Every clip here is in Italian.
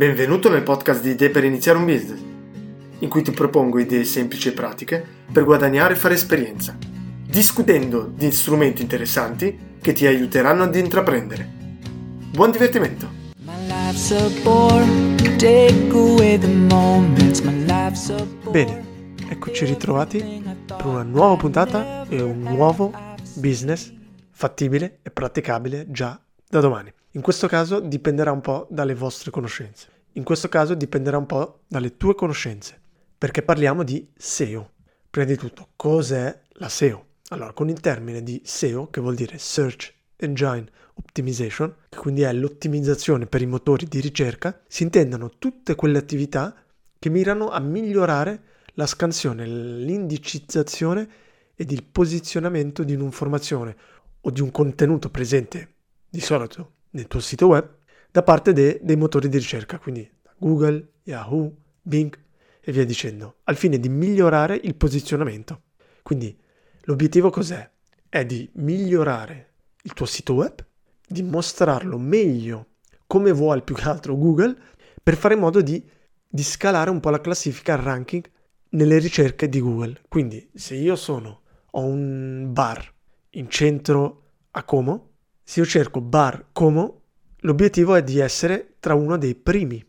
Benvenuto nel podcast di Idee per iniziare un business, in cui ti propongo idee semplici e pratiche per guadagnare e fare esperienza, discutendo di strumenti interessanti che ti aiuteranno ad intraprendere. Buon divertimento! Bene, eccoci ritrovati per una nuova puntata e un nuovo business fattibile e praticabile già da domani. In questo caso dipenderà un po' dalle vostre conoscenze. In questo caso dipenderà un po' dalle tue conoscenze, perché parliamo di SEO. Prima di tutto, cos'è la SEO? Allora, con il termine di SEO, che vuol dire Search Engine Optimization, che quindi è l'ottimizzazione per i motori di ricerca, si intendono tutte quelle attività che mirano a migliorare la scansione, l'indicizzazione ed il posizionamento di un'informazione o di un contenuto presente di solito nel tuo sito web da parte de- dei motori di ricerca, quindi Google, Yahoo, Bing e via dicendo, al fine di migliorare il posizionamento. Quindi l'obiettivo cos'è? È di migliorare il tuo sito web, di mostrarlo meglio come vuole più che altro Google, per fare in modo di, di scalare un po' la classifica il ranking nelle ricerche di Google. Quindi se io sono, ho un bar in centro a Como, se io cerco bar Como, l'obiettivo è di essere tra uno dei primi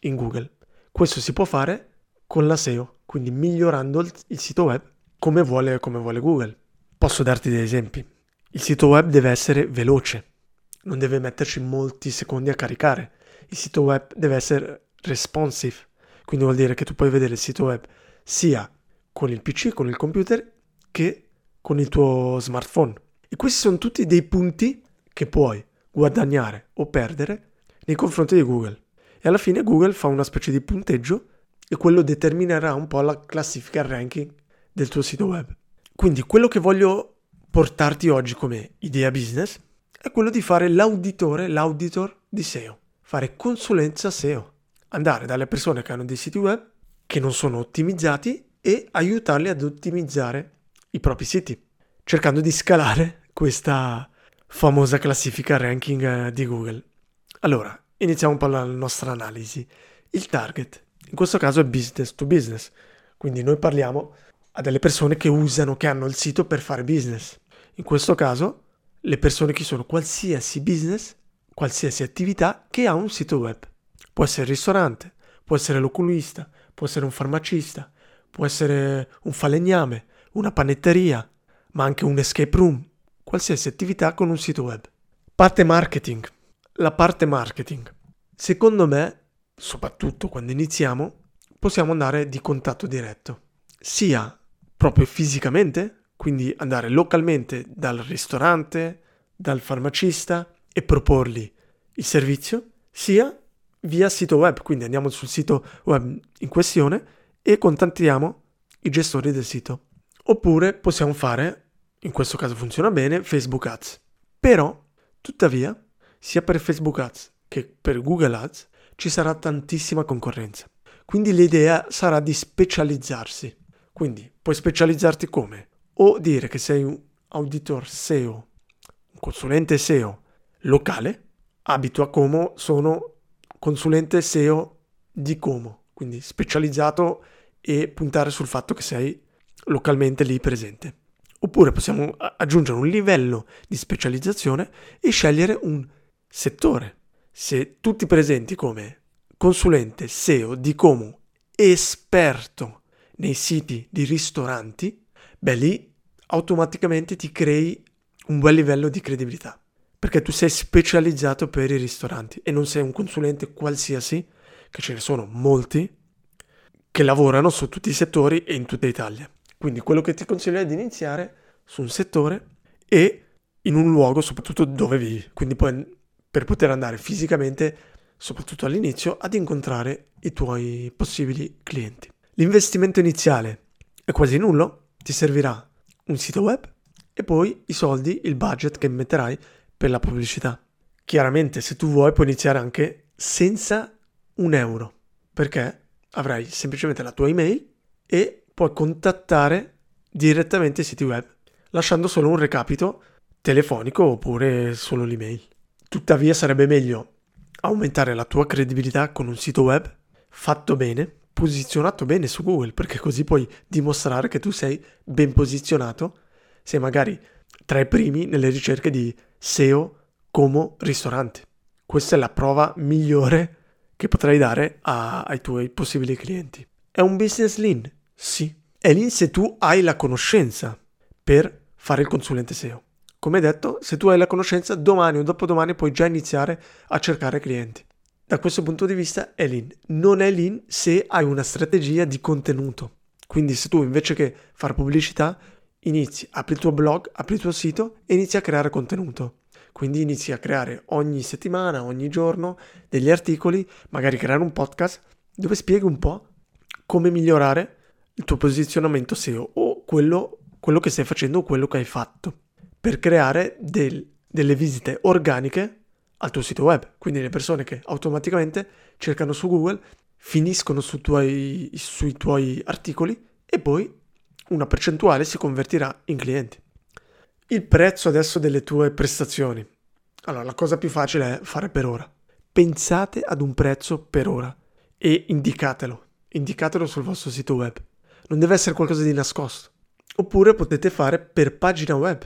in Google. Questo si può fare con la SEO, quindi migliorando il, sito web come vuole, come vuole Google. Posso darti degli esempi. Il sito web deve essere veloce, non deve metterci molti secondi a caricare. Il sito web deve essere responsive, quindi vuol dire che tu puoi vedere il sito web sia con il PC, con il computer, che con il tuo smartphone. E questi sono tutti dei punti che puoi guadagnare o perdere nei confronti di Google. E alla fine Google fa una specie di punteggio e quello determinerà un po' la classifica ranking del tuo sito web. Quindi quello che voglio portarti oggi come idea business è quello di fare l'auditore, l'auditor di SEO, fare consulenza SEO, andare dalle persone che hanno dei siti web che non sono ottimizzati e aiutarli ad ottimizzare i propri siti, cercando di scalare questa famosa classifica ranking eh, di Google. Allora, iniziamo un po' la nostra analisi. Il target, in questo caso è business to business, quindi noi parliamo a delle persone che usano, che hanno il sito per fare business. In questo caso, le persone che sono qualsiasi business, qualsiasi attività che ha un sito web. Può essere il ristorante, può essere l'oculista, può essere un farmacista, può essere un falegname, una panetteria, ma anche un escape room, qualsiasi attività con un sito web. Parte marketing. La parte marketing. Secondo me, soprattutto quando iniziamo, possiamo andare di contatto diretto. Sia proprio fisicamente, quindi andare localmente dal ristorante, dal farmacista e proporgli il servizio, sia via sito web, quindi andiamo sul sito web in questione e contattiamo i gestori del sito. Oppure possiamo fare in questo caso funziona bene, Facebook Ads. Però, tuttavia, sia per Facebook Ads che per Google Ads ci sarà tantissima concorrenza. Quindi l'idea sarà di specializzarsi. Quindi puoi specializzarti come? O dire che sei un auditor SEO, un consulente SEO locale, abito a Como, sono consulente SEO di Como, quindi specializzato e puntare sul fatto che sei localmente lì presente. Oppure possiamo aggiungere un livello di specializzazione e scegliere un settore. Se tutti presenti come consulente SEO di Como esperto nei siti di ristoranti, beh lì automaticamente ti crei un buon livello di credibilità. Perché tu sei specializzato per i ristoranti e non sei un consulente qualsiasi, che ce ne sono molti, che lavorano su tutti i settori e in tutta Italia. Quindi quello che ti consiglio è di iniziare su un settore e in un luogo soprattutto dove vivi. Quindi poi per poter andare fisicamente, soprattutto all'inizio, ad incontrare i tuoi possibili clienti. L'investimento iniziale è quasi nullo, ti servirà un sito web e poi i soldi, il budget che metterai per la pubblicità. Chiaramente se tu vuoi puoi iniziare anche senza un euro, perché avrai semplicemente la tua email e puoi contattare direttamente i siti web, lasciando solo un recapito telefonico oppure solo l'email. Tuttavia sarebbe meglio aumentare la tua credibilità con un sito web fatto bene, posizionato bene su Google, perché così puoi dimostrare che tu sei ben posizionato, sei magari tra i primi nelle ricerche di SEO come ristorante. Questa è la prova migliore che potrai dare a, ai tuoi possibili clienti. È un business lean? Sì. È lean se tu hai la conoscenza per fare il consulente SEO. Come detto, se tu hai la conoscenza, domani o dopodomani puoi già iniziare a cercare clienti. Da questo punto di vista è lean. Non è lean se hai una strategia di contenuto. Quindi se tu invece che fare pubblicità, inizi, apri il tuo blog, apri il tuo sito e inizi a creare contenuto. Quindi inizi a creare ogni settimana, ogni giorno degli articoli, magari creare un podcast dove spieghi un po' come migliorare il tuo posizionamento SEO o quello, quello che stai facendo o quello che hai fatto per creare del, delle visite organiche al tuo sito web. Quindi le persone che automaticamente cercano su Google, finiscono su tuoi, sui tuoi articoli e poi una percentuale si convertirà in clienti. Il prezzo adesso delle tue prestazioni. Allora, la cosa più facile è fare per ora. Pensate ad un prezzo per ora e indicatelo. Indicatelo sul vostro sito web. Non deve essere qualcosa di nascosto. Oppure potete fare per pagina web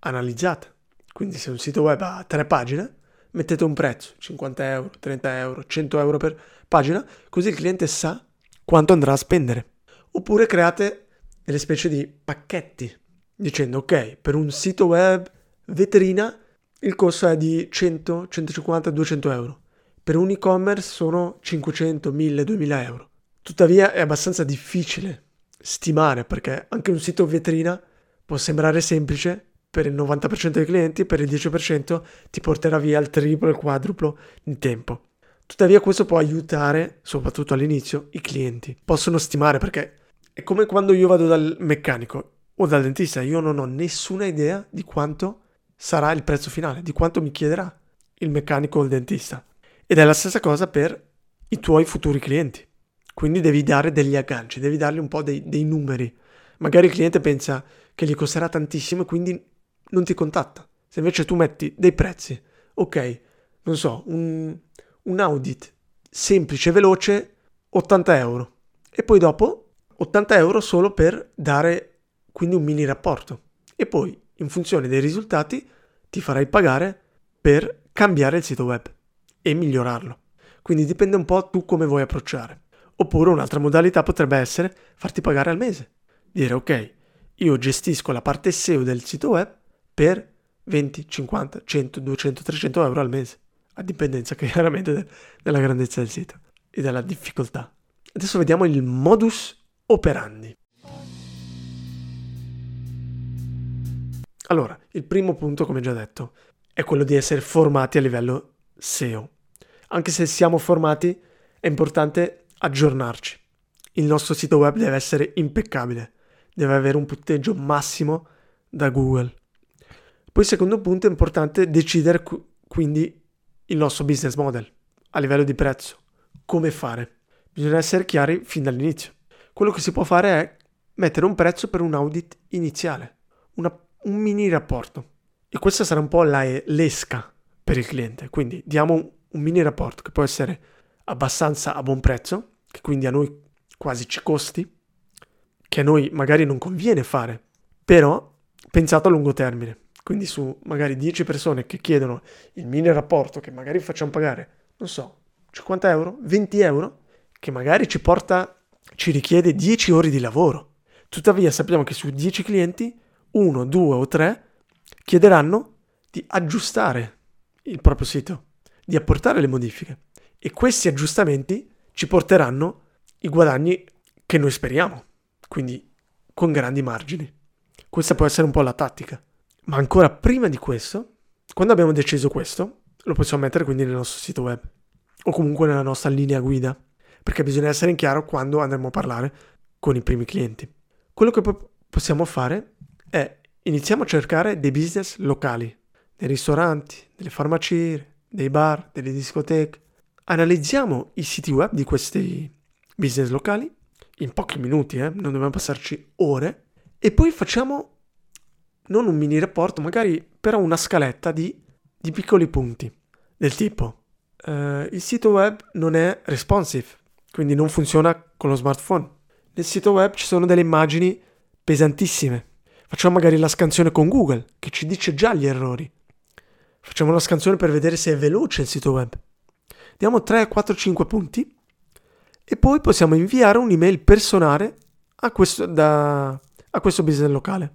analizzata. Quindi se un sito web ha tre pagine, mettete un prezzo, 50 euro, 30 euro, 100 euro per pagina, così il cliente sa quanto andrà a spendere. Oppure create delle specie di pacchetti, dicendo ok, per un sito web vetrina il costo è di 100, 150, 200 euro. Per un e-commerce sono 500, 1000, 2000 euro. Tuttavia è abbastanza difficile stimare perché anche un sito vetrina può sembrare semplice, per il 90% dei clienti, per il 10% ti porterà via il triplo, il quadruplo di tempo. Tuttavia questo può aiutare, soprattutto all'inizio, i clienti. Possono stimare perché è come quando io vado dal meccanico o dal dentista, io non ho nessuna idea di quanto sarà il prezzo finale, di quanto mi chiederà il meccanico o il dentista. Ed è la stessa cosa per i tuoi futuri clienti. Quindi devi dare degli agganci, devi dargli un po' dei, dei numeri. Magari il cliente pensa che gli costerà tantissimo e quindi non ti contatta. Se invece tu metti dei prezzi, ok, non so, un, un audit semplice, veloce, 80 euro. E poi dopo 80 euro solo per dare quindi un mini rapporto. E poi, in funzione dei risultati, ti farai pagare per cambiare il sito web e migliorarlo. Quindi dipende un po' tu come vuoi approcciare. Oppure un'altra modalità potrebbe essere farti pagare al mese. Dire ok, io gestisco la parte SEO del sito web per 20, 50, 100, 200, 300 euro al mese, a dipendenza chiaramente de- della grandezza del sito e della difficoltà. Adesso vediamo il modus operandi. Allora, il primo punto, come già detto, è quello di essere formati a livello SEO. Anche se siamo formati, è importante aggiornarci. Il nostro sito web deve essere impeccabile, deve avere un punteggio massimo da Google. Poi secondo punto è importante decidere quindi il nostro business model a livello di prezzo. Come fare? Bisogna essere chiari fin dall'inizio. Quello che si può fare è mettere un prezzo per un audit iniziale, una, un mini rapporto. E questa sarà un po' la, l'esca per il cliente. Quindi diamo un, un mini rapporto che può essere abbastanza a buon prezzo, che quindi a noi quasi ci costi, che a noi magari non conviene fare, però pensato a lungo termine. Quindi su magari 10 persone che chiedono il mini rapporto che magari facciamo pagare, non so, 50 euro, 20 euro, che magari ci porta, ci richiede 10 ore di lavoro. Tuttavia sappiamo che su 10 clienti, uno, due o tre chiederanno di aggiustare il proprio sito, di apportare le modifiche. E questi aggiustamenti ci porteranno i guadagni che noi speriamo, quindi con grandi margini. Questa può essere un po' la tattica. Ma ancora prima di questo, quando abbiamo deciso questo, lo possiamo mettere quindi nel nostro sito web o comunque nella nostra linea guida, perché bisogna essere in chiaro quando andremo a parlare con i primi clienti. Quello che possiamo fare è iniziamo a cercare dei business locali, dei ristoranti, delle farmacie, dei bar, delle discoteche. Analizziamo i siti web di questi business locali in pochi minuti, eh? non dobbiamo passarci ore, e poi facciamo non un mini rapporto, magari però una scaletta di, di piccoli punti, del tipo eh, il sito web non è responsive, quindi non funziona con lo smartphone. Nel sito web ci sono delle immagini pesantissime. Facciamo magari la scansione con Google, che ci dice già gli errori. Facciamo una scansione per vedere se è veloce il sito web. Diamo 3, 4, 5 punti e poi possiamo inviare un'email personale a questo, da, a questo business locale.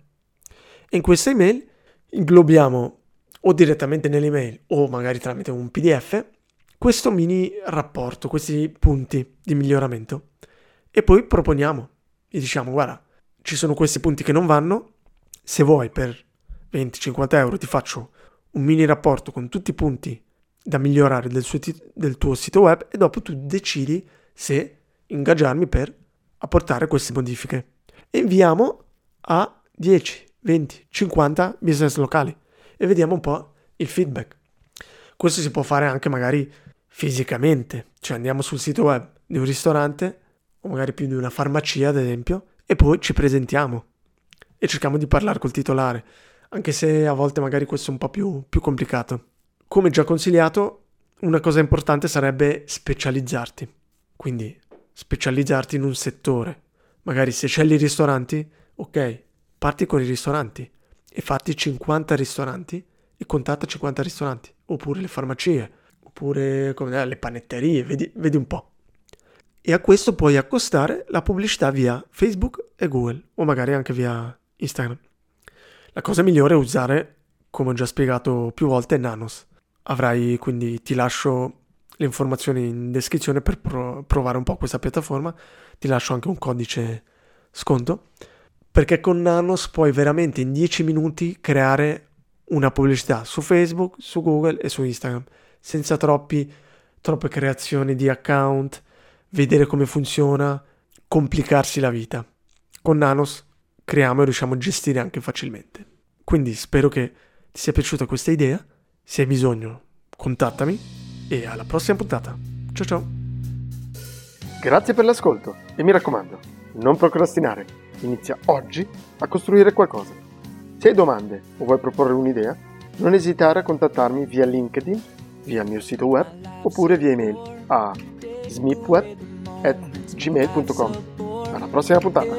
E in questa email inglobiamo o direttamente nell'email o magari tramite un PDF questo mini rapporto, questi punti di miglioramento. E poi proponiamo, gli diciamo guarda, ci sono questi punti che non vanno, se vuoi per 20-50 euro ti faccio un mini rapporto con tutti i punti da migliorare del, t- del tuo sito web e dopo tu decidi se ingaggiarmi per apportare queste modifiche. Inviamo a 10, 20, 50 business locali e vediamo un po' il feedback. Questo si può fare anche magari fisicamente, cioè andiamo sul sito web di un ristorante o magari più di una farmacia ad esempio e poi ci presentiamo e cerchiamo di parlare col titolare, anche se a volte magari questo è un po' più, più complicato. Come già consigliato, una cosa importante sarebbe specializzarti, quindi specializzarti in un settore. Magari se scegli i ristoranti, ok, parti con i ristoranti e fatti 50 ristoranti e contatta 50 ristoranti, oppure le farmacie, oppure come, le panetterie, vedi, vedi un po'. E a questo puoi accostare la pubblicità via Facebook e Google, o magari anche via Instagram. La cosa migliore è usare, come ho già spiegato più volte, Nanos. Avrai quindi, ti lascio le informazioni in descrizione per pro- provare un po' questa piattaforma, ti lascio anche un codice sconto, perché con Nanos puoi veramente in 10 minuti creare una pubblicità su Facebook, su Google e su Instagram senza troppi, troppe creazioni di account, vedere come funziona, complicarsi la vita. Con Nanos creiamo e riusciamo a gestire anche facilmente. Quindi spero che ti sia piaciuta questa idea. Se hai bisogno, contattami e alla prossima puntata. Ciao ciao. Grazie per l'ascolto e mi raccomando, non procrastinare. Inizia oggi a costruire qualcosa. Se hai domande o vuoi proporre un'idea, non esitare a contattarmi via LinkedIn via il mio sito web oppure via email a smipweb.gmail.com. Alla prossima puntata!